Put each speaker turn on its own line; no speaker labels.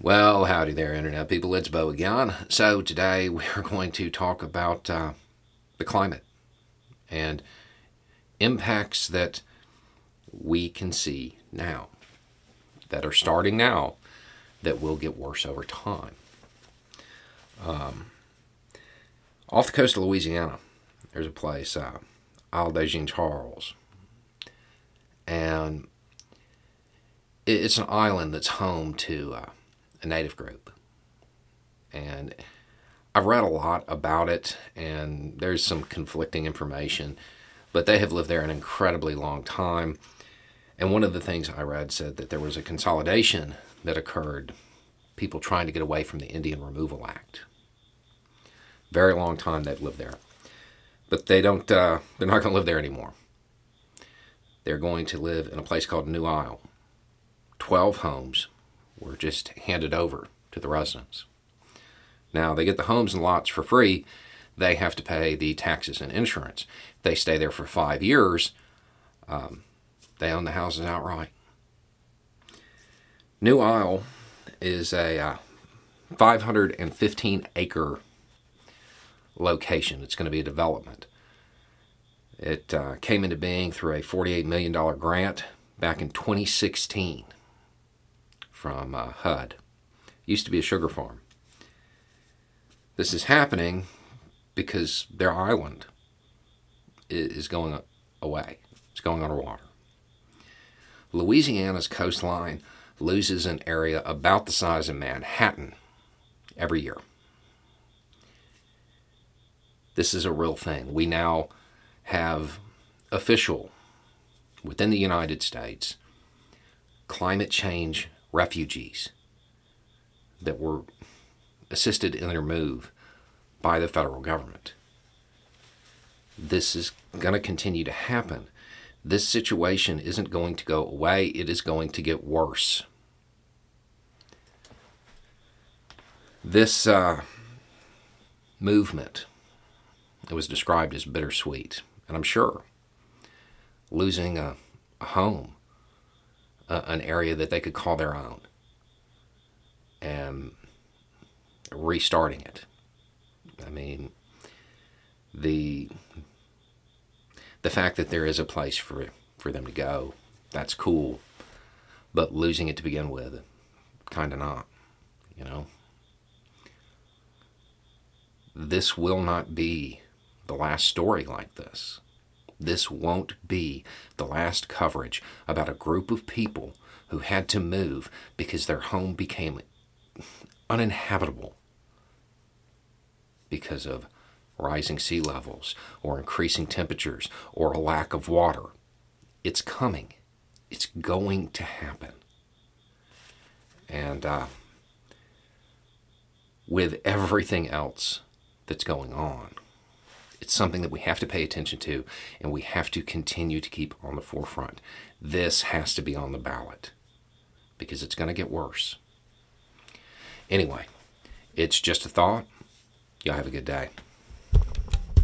Well, howdy there, Internet people. It's Bo again. So, today we are going to talk about uh, the climate and impacts that we can see now, that are starting now, that will get worse over time. Um, off the coast of Louisiana, there's a place, uh, Isle de Jean Charles. And it's an island that's home to. Uh, a native group. And I've read a lot about it, and there's some conflicting information, but they have lived there an incredibly long time. And one of the things I read said that there was a consolidation that occurred, people trying to get away from the Indian Removal Act. Very long time they've lived there. But they don't, uh, they're not going to live there anymore. They're going to live in a place called New Isle. 12 homes, were just handed over to the residents. Now, they get the homes and lots for free. They have to pay the taxes and insurance. They stay there for five years, um, they own the houses outright. New Isle is a uh, 515 acre location. It's going to be a development. It uh, came into being through a $48 million grant back in 2016 from uh, HUD. Used to be a sugar farm. This is happening because their island is going away. It's going underwater. Louisiana's coastline loses an area about the size of Manhattan every year. This is a real thing. We now have official within the United States climate change refugees that were assisted in their move by the federal government. This is going to continue to happen. This situation isn't going to go away, it is going to get worse. This uh, movement it was described as bittersweet, and I'm sure losing a, a home an area that they could call their own and restarting it. I mean, the the fact that there is a place for for them to go, that's cool. But losing it to begin with, kind of not, you know. This will not be the last story like this. This won't be the last coverage about a group of people who had to move because their home became uninhabitable because of rising sea levels or increasing temperatures or a lack of water. It's coming. It's going to happen. And uh, with everything else that's going on, it's something that we have to pay attention to and we have to continue to keep on the forefront. This has to be on the ballot because it's going to get worse. Anyway, it's just a thought. Y'all have a good day.